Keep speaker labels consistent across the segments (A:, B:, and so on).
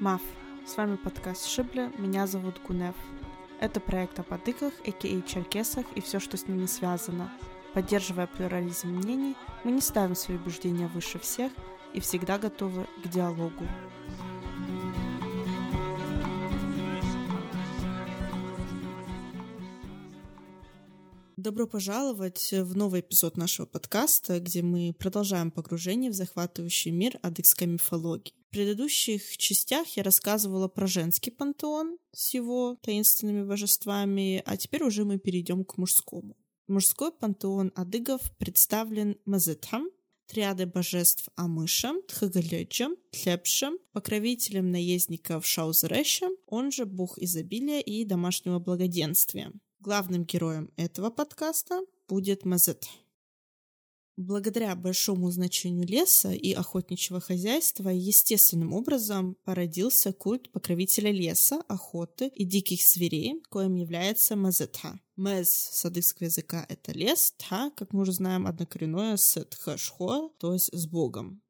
A: Маф. С вами подкаст Шибля, меня зовут Гунев. Это проект о подыках, а.к.а. черкесах и все, что с ними связано. Поддерживая плюрализм мнений, мы не ставим свои убеждения выше всех и всегда готовы к диалогу. Добро пожаловать в новый эпизод нашего подкаста, где мы продолжаем погружение в захватывающий мир адыгской мифологии. В предыдущих частях я рассказывала про женский пантеон с его таинственными божествами, а теперь уже мы перейдем к мужскому. Мужской пантеон адыгов представлен Мазетхам, триады божеств Амышем, Тхагалечем, Тлепшем, покровителем наездников Шаузрешем, он же бог изобилия и домашнего благоденствия. Главным героем этого подкаста будет Мазет. Благодаря большому значению леса и охотничьего хозяйства естественным образом породился культ покровителя леса, охоты и диких зверей, коим является Мазетха. Мез с адыгского языка — это лес, та, как мы уже знаем, однокоренное с тхашхо, то есть с Богом.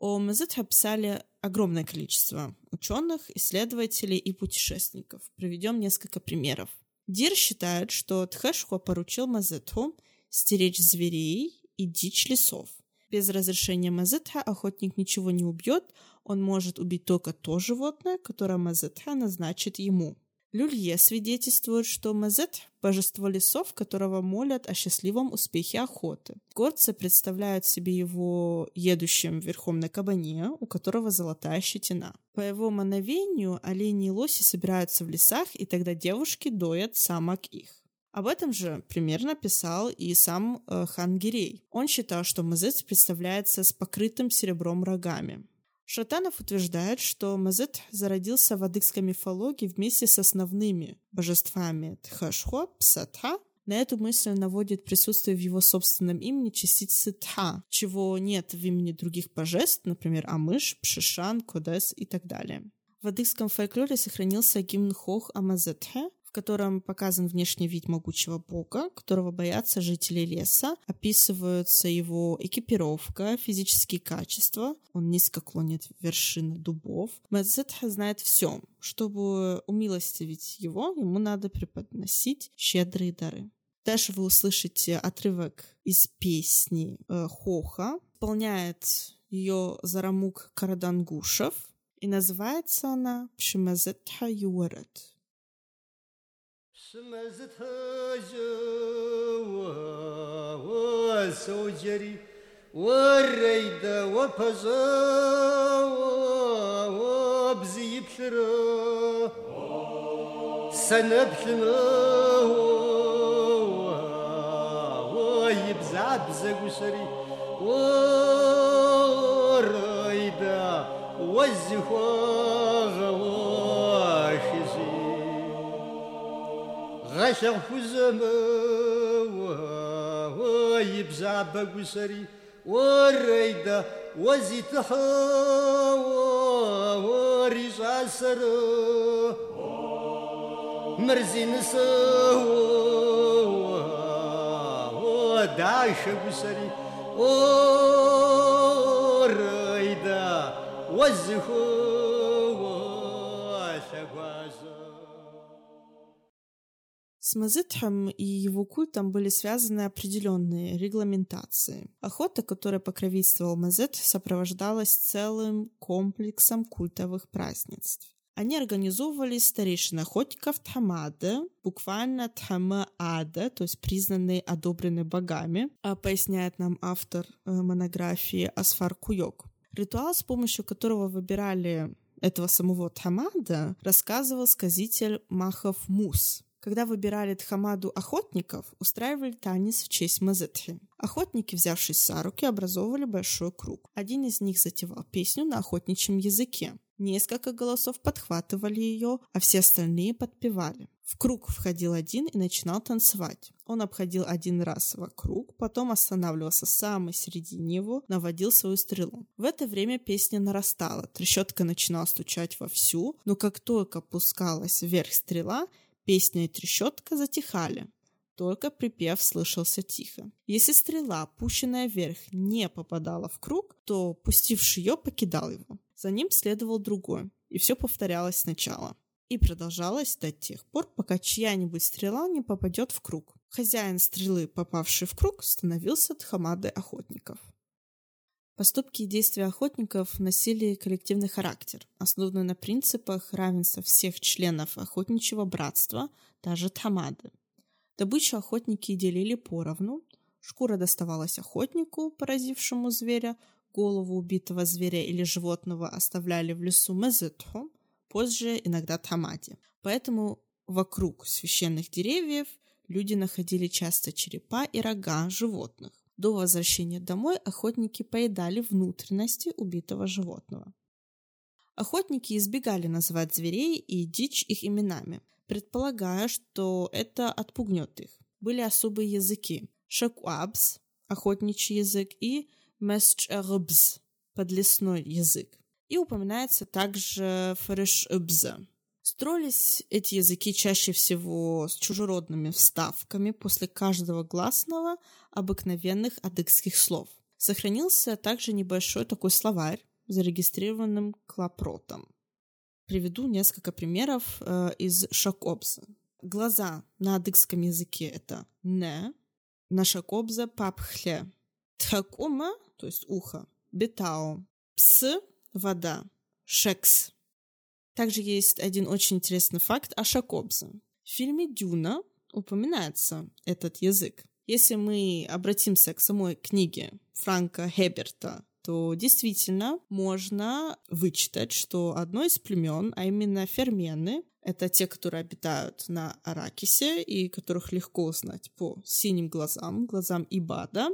A: О Мазетха писали огромное количество ученых, исследователей и путешественников. Приведем несколько примеров. Дир считает, что Тхэшхо поручил Мазетху стеречь зверей и дичь лесов. Без разрешения Мазетха охотник ничего не убьет, он может убить только то животное, которое Мазетха назначит ему. Люлье свидетельствует, что Мазет – божество лесов, которого молят о счастливом успехе охоты. Горцы представляют себе его едущим верхом на кабане, у которого золотая щетина. По его мановению олени и лоси собираются в лесах, и тогда девушки доят самок их. Об этом же примерно писал и сам э, хан Гирей. Он считал, что Мазет представляется с покрытым серебром рогами. Шатанов утверждает, что Мазет зародился в адыгской мифологии вместе с основными божествами Тхашхо, Псатха. На эту мысль наводит присутствие в его собственном имени частицы Тха, чего нет в имени других божеств, например, Амыш, Пшишан, Кодес и так далее. В адыгском фольклоре сохранился гимн Хох Амазетхе, котором показан внешний вид могучего бога, которого боятся жители леса. Описываются его экипировка, физические качества. Он низко клонит вершины дубов. Мазетха знает все. Чтобы умилостивить его, ему надо преподносить щедрые дары. Дальше вы услышите отрывок из песни э, Хоха. Исполняет ее Зарамук Карадангушев. И называется она «Пшимазетха Юарет».
B: شمزتها جوا سوجري والريدة وبزا وبزي بثرا سنة بثما ويبزع بزق وشري والريدة والزفاف شغفزما يبزع وسري والريدة وزيت حوا رجع سر مرزين سوا داعش وسري والريدة وزخوا
A: С Мазытхом и его культом были связаны определенные регламентации. Охота, которой покровительствовал Мазет, сопровождалась целым комплексом культовых празднеств. Они организовывались старейшин охотников Тхамада, буквально Тхамаада, то есть признанные, одобренные богами, а поясняет нам автор э, монографии Асфар Куйок. Ритуал, с помощью которого выбирали этого самого Тхамада, рассказывал сказитель Махов Мус. Когда выбирали Тхамаду охотников, устраивали танец в честь Мазетхи. Охотники, взявшись за руки, образовывали большой круг. Один из них затевал песню на охотничьем языке. Несколько голосов подхватывали ее, а все остальные подпевали. В круг входил один и начинал танцевать. Он обходил один раз вокруг, потом останавливался в самой середине его, наводил свою стрелу. В это время песня нарастала, трещотка начинала стучать вовсю, но как только пускалась вверх стрела, Песня и трещотка затихали. только припев слышался тихо. Если стрела, пущенная вверх, не попадала в круг, то пустивший ее покидал его. За ним следовал другой, и все повторялось сначала. И продолжалось до тех пор, пока чья-нибудь стрела не попадет в круг. Хозяин стрелы, попавший в круг, становился тхамадой охотников. Поступки и действия охотников носили коллективный характер, основанный на принципах равенства всех членов охотничьего братства, даже тамады. Добычу охотники делили поровну, шкура доставалась охотнику, поразившему зверя, голову убитого зверя или животного оставляли в лесу мезетху, позже иногда тамаде. Поэтому вокруг священных деревьев люди находили часто черепа и рога животных. До возвращения домой охотники поедали внутренности убитого животного. Охотники избегали называть зверей и дичь их именами, предполагая, что это отпугнет их. Были особые языки – шакуабс – охотничий язык, и месчербс – подлесной язык. И упоминается также фрешбза Строились эти языки чаще всего с чужеродными вставками после каждого гласного обыкновенных адыгских слов. Сохранился также небольшой такой словарь, зарегистрированным клапротом. Приведу несколько примеров э, из шакобза. Глаза на адыгском языке это не, на шакобза папхле. Тхакума, то есть ухо, бетао. Пс, вода, шекс, также есть один очень интересный факт о Шакобзе. В фильме «Дюна» упоминается этот язык. Если мы обратимся к самой книге Франка Хеберта, то действительно можно вычитать, что одно из племен, а именно фермены, это те, которые обитают на Аракисе и которых легко узнать по синим глазам, глазам Ибада,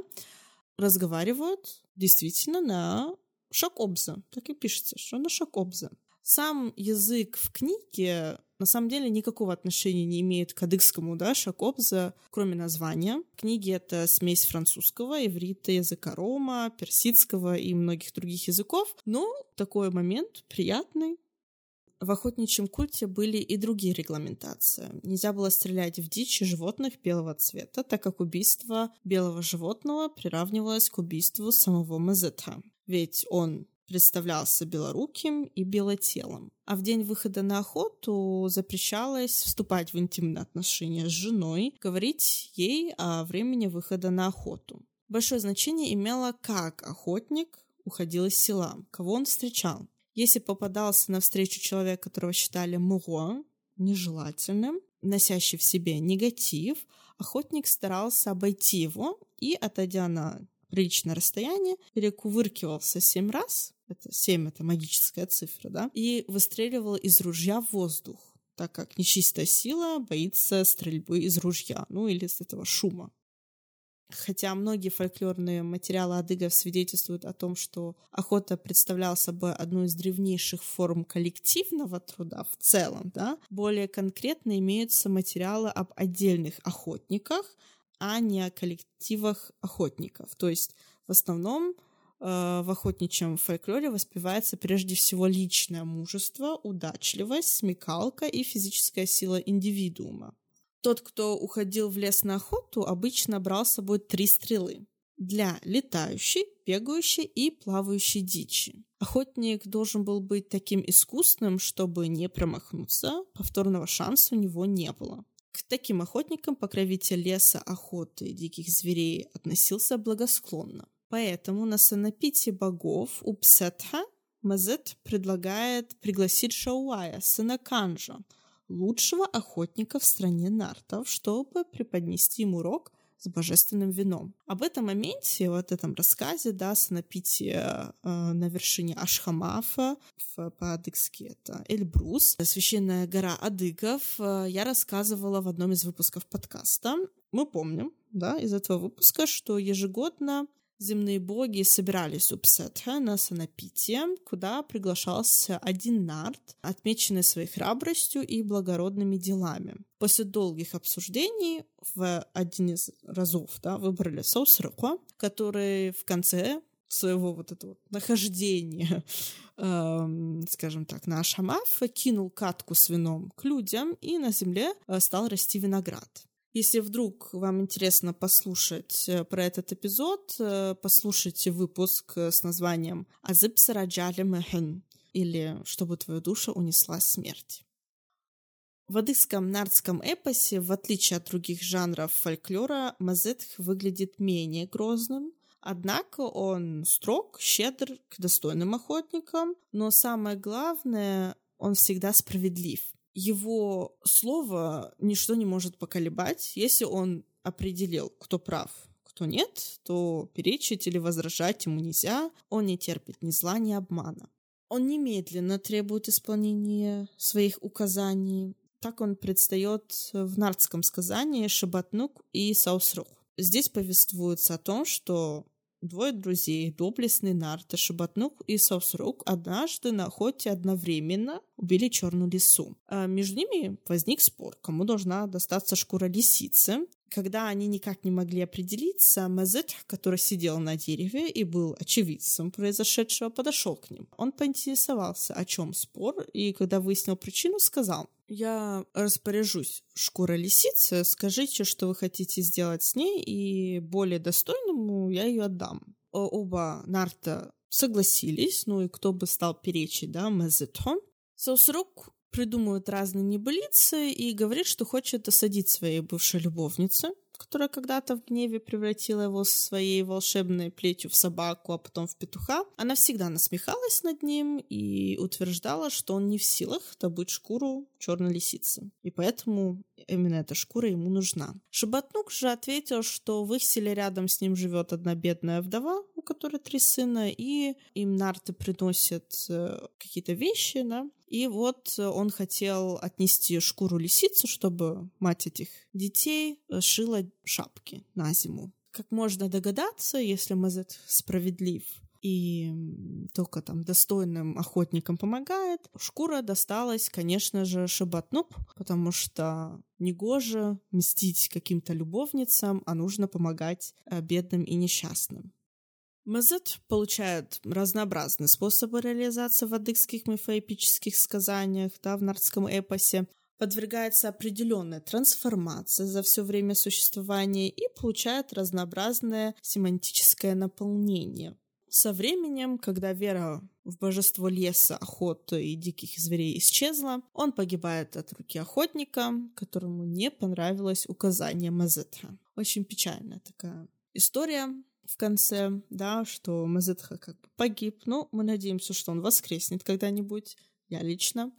A: разговаривают действительно на Шакобзе. Так и пишется, что на Шакобзе. Сам язык в книге на самом деле никакого отношения не имеет к адыгскому, да, шакобза, кроме названия. Книги — это смесь французского, иврита, языка рома, персидского и многих других языков. Но такой момент приятный. В охотничьем культе были и другие регламентации. Нельзя было стрелять в дичь и животных белого цвета, так как убийство белого животного приравнивалось к убийству самого Мазетха. Ведь он представлялся белоруким и белотелым. А в день выхода на охоту запрещалось вступать в интимные отношения с женой, говорить ей о времени выхода на охоту. Большое значение имело, как охотник уходил из села, кого он встречал. Если попадался на встречу человек, которого считали муро, нежелательным, носящий в себе негатив, охотник старался обойти его и, отойдя на приличное расстояние, перекувыркивался семь раз, это семь, это магическая цифра, да, и выстреливал из ружья в воздух так как нечистая сила боится стрельбы из ружья, ну или из этого шума. Хотя многие фольклорные материалы адыгов свидетельствуют о том, что охота представляла собой одну из древнейших форм коллективного труда в целом, да, более конкретно имеются материалы об отдельных охотниках, а не о коллективах охотников. То есть в основном э, в охотничьем фольклоре воспевается прежде всего личное мужество, удачливость, смекалка и физическая сила индивидуума. Тот, кто уходил в лес на охоту, обычно брал с собой три стрелы для летающей, бегающей и плавающей дичи. Охотник должен был быть таким искусным, чтобы не промахнуться, повторного шанса у него не было. К таким охотникам покровитель леса, охоты и диких зверей относился благосклонно. Поэтому на санапите богов у Псетха Мазет предлагает пригласить Шауая, сына Канжа, лучшего охотника в стране нартов, чтобы преподнести ему урок с божественным вином. Об этом моменте, вот этом рассказе, да, санапитие э, на вершине Ашхамафа, в, по-адыгски это Эльбрус, священная гора адыгов, э, я рассказывала в одном из выпусков подкаста. Мы помним, да, из этого выпуска, что ежегодно земные боги собирались у Псетха на санапитие, куда приглашался один нарт, отмеченный своей храбростью и благородными делами. После долгих обсуждений в один из разов да, выбрали Соусрыко, который в конце своего вот этого нахождения, э, скажем так, на Ашамаф, кинул катку с вином к людям и на земле э, стал расти виноград. Если вдруг вам интересно послушать э, про этот эпизод, э, послушайте выпуск с названием «Азып сараджали мэхэн» или «Чтобы твою душу унесла смерть». В адыгском нардском эпосе, в отличие от других жанров фольклора, Мазетх выглядит менее грозным, однако он строг, щедр к достойным охотникам, но самое главное, он всегда справедлив. Его слово ничто не может поколебать, если он определил, кто прав, кто нет, то перечить или возражать ему нельзя, он не терпит ни зла, ни обмана. Он немедленно требует исполнения своих указаний, так он предстает в нардском сказании «Шабатнук» и «Саусрух». Здесь повествуется о том, что двое друзей, доблестный Нарт, Шабатнук и Саусрук, однажды на охоте одновременно убили черную лису. А между ними возник спор, кому должна достаться шкура лисицы. Когда они никак не могли определиться, Мазет, который сидел на дереве и был очевидцем произошедшего, подошел к ним. Он поинтересовался, о чем спор, и когда выяснил причину, сказал, я распоряжусь шкура лисицы, скажите, что вы хотите сделать с ней, и более достойному я ее отдам. Оба Нарта согласились, ну и кто бы стал перечить, да, Мазетон. Саусрук придумывает разные небылицы и говорит, что хочет осадить своей бывшей любовнице, которая когда-то в гневе превратила его своей волшебной плетью в собаку, а потом в петуха. Она всегда насмехалась над ним и утверждала, что он не в силах добыть шкуру черной лисицы. И поэтому именно эта шкура ему нужна. Шабатнук же ответил, что в их селе рядом с ним живет одна бедная вдова, у которой три сына, и им нарты приносят э, какие-то вещи, да, и вот он хотел отнести шкуру лисицы, чтобы мать этих детей э, шила шапки на зиму. Как можно догадаться, если Мазет справедлив, и только там достойным охотникам помогает. Шкура досталась, конечно же, Шабатнуп, потому что негоже мстить каким-то любовницам, а нужно помогать э, бедным и несчастным. Мазет получает разнообразные способы реализации в адыгских мифоэпических сказаниях, да, в нардском эпосе, подвергается определенной трансформации за все время существования и получает разнообразное семантическое наполнение. Со временем, когда вера в божество леса, охоты и диких зверей исчезла, он погибает от руки охотника, которому не понравилось указание Мазетра. Очень печальная такая история в конце, да, что Мазетха как бы погиб. Ну, мы надеемся, что он воскреснет когда-нибудь, я лично.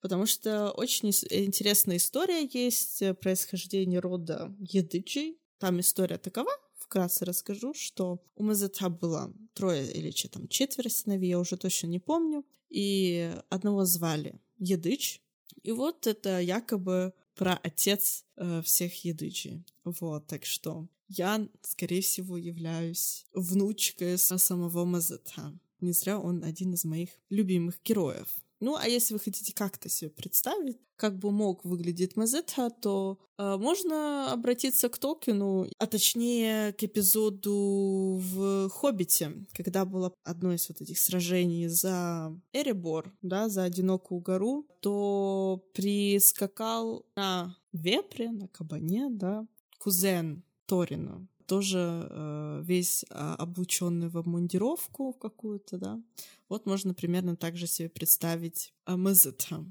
A: Потому что очень интересная история есть происхождение рода Едыджи. Там история такова, вкратце расскажу, что у Мазета было трое или че, там, четверо сыновей, я уже точно не помню, и одного звали Едыч, и вот это якобы про отец э, всех Едыджи. Вот, так что я, скорее всего, являюсь внучкой самого Мазета. Не зря он один из моих любимых героев. Ну, а если вы хотите как-то себе представить, как бы мог выглядеть Мазета, то э, можно обратиться к Толкину, а точнее к эпизоду в «Хоббите», когда было одно из вот этих сражений за Эребор, да, за одинокую гору, то прискакал на вепре, на кабане, да, кузен Торина, тоже э, весь э, облаченный в обмундировку какую-то, да. Вот можно примерно так же себе представить э, Мазета.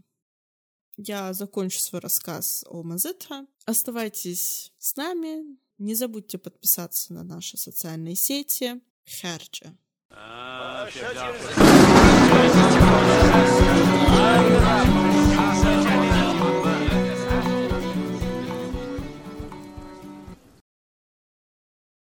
A: Я закончу свой рассказ о Мазета. Оставайтесь с нами. Не забудьте подписаться на наши социальные сети. Херджа.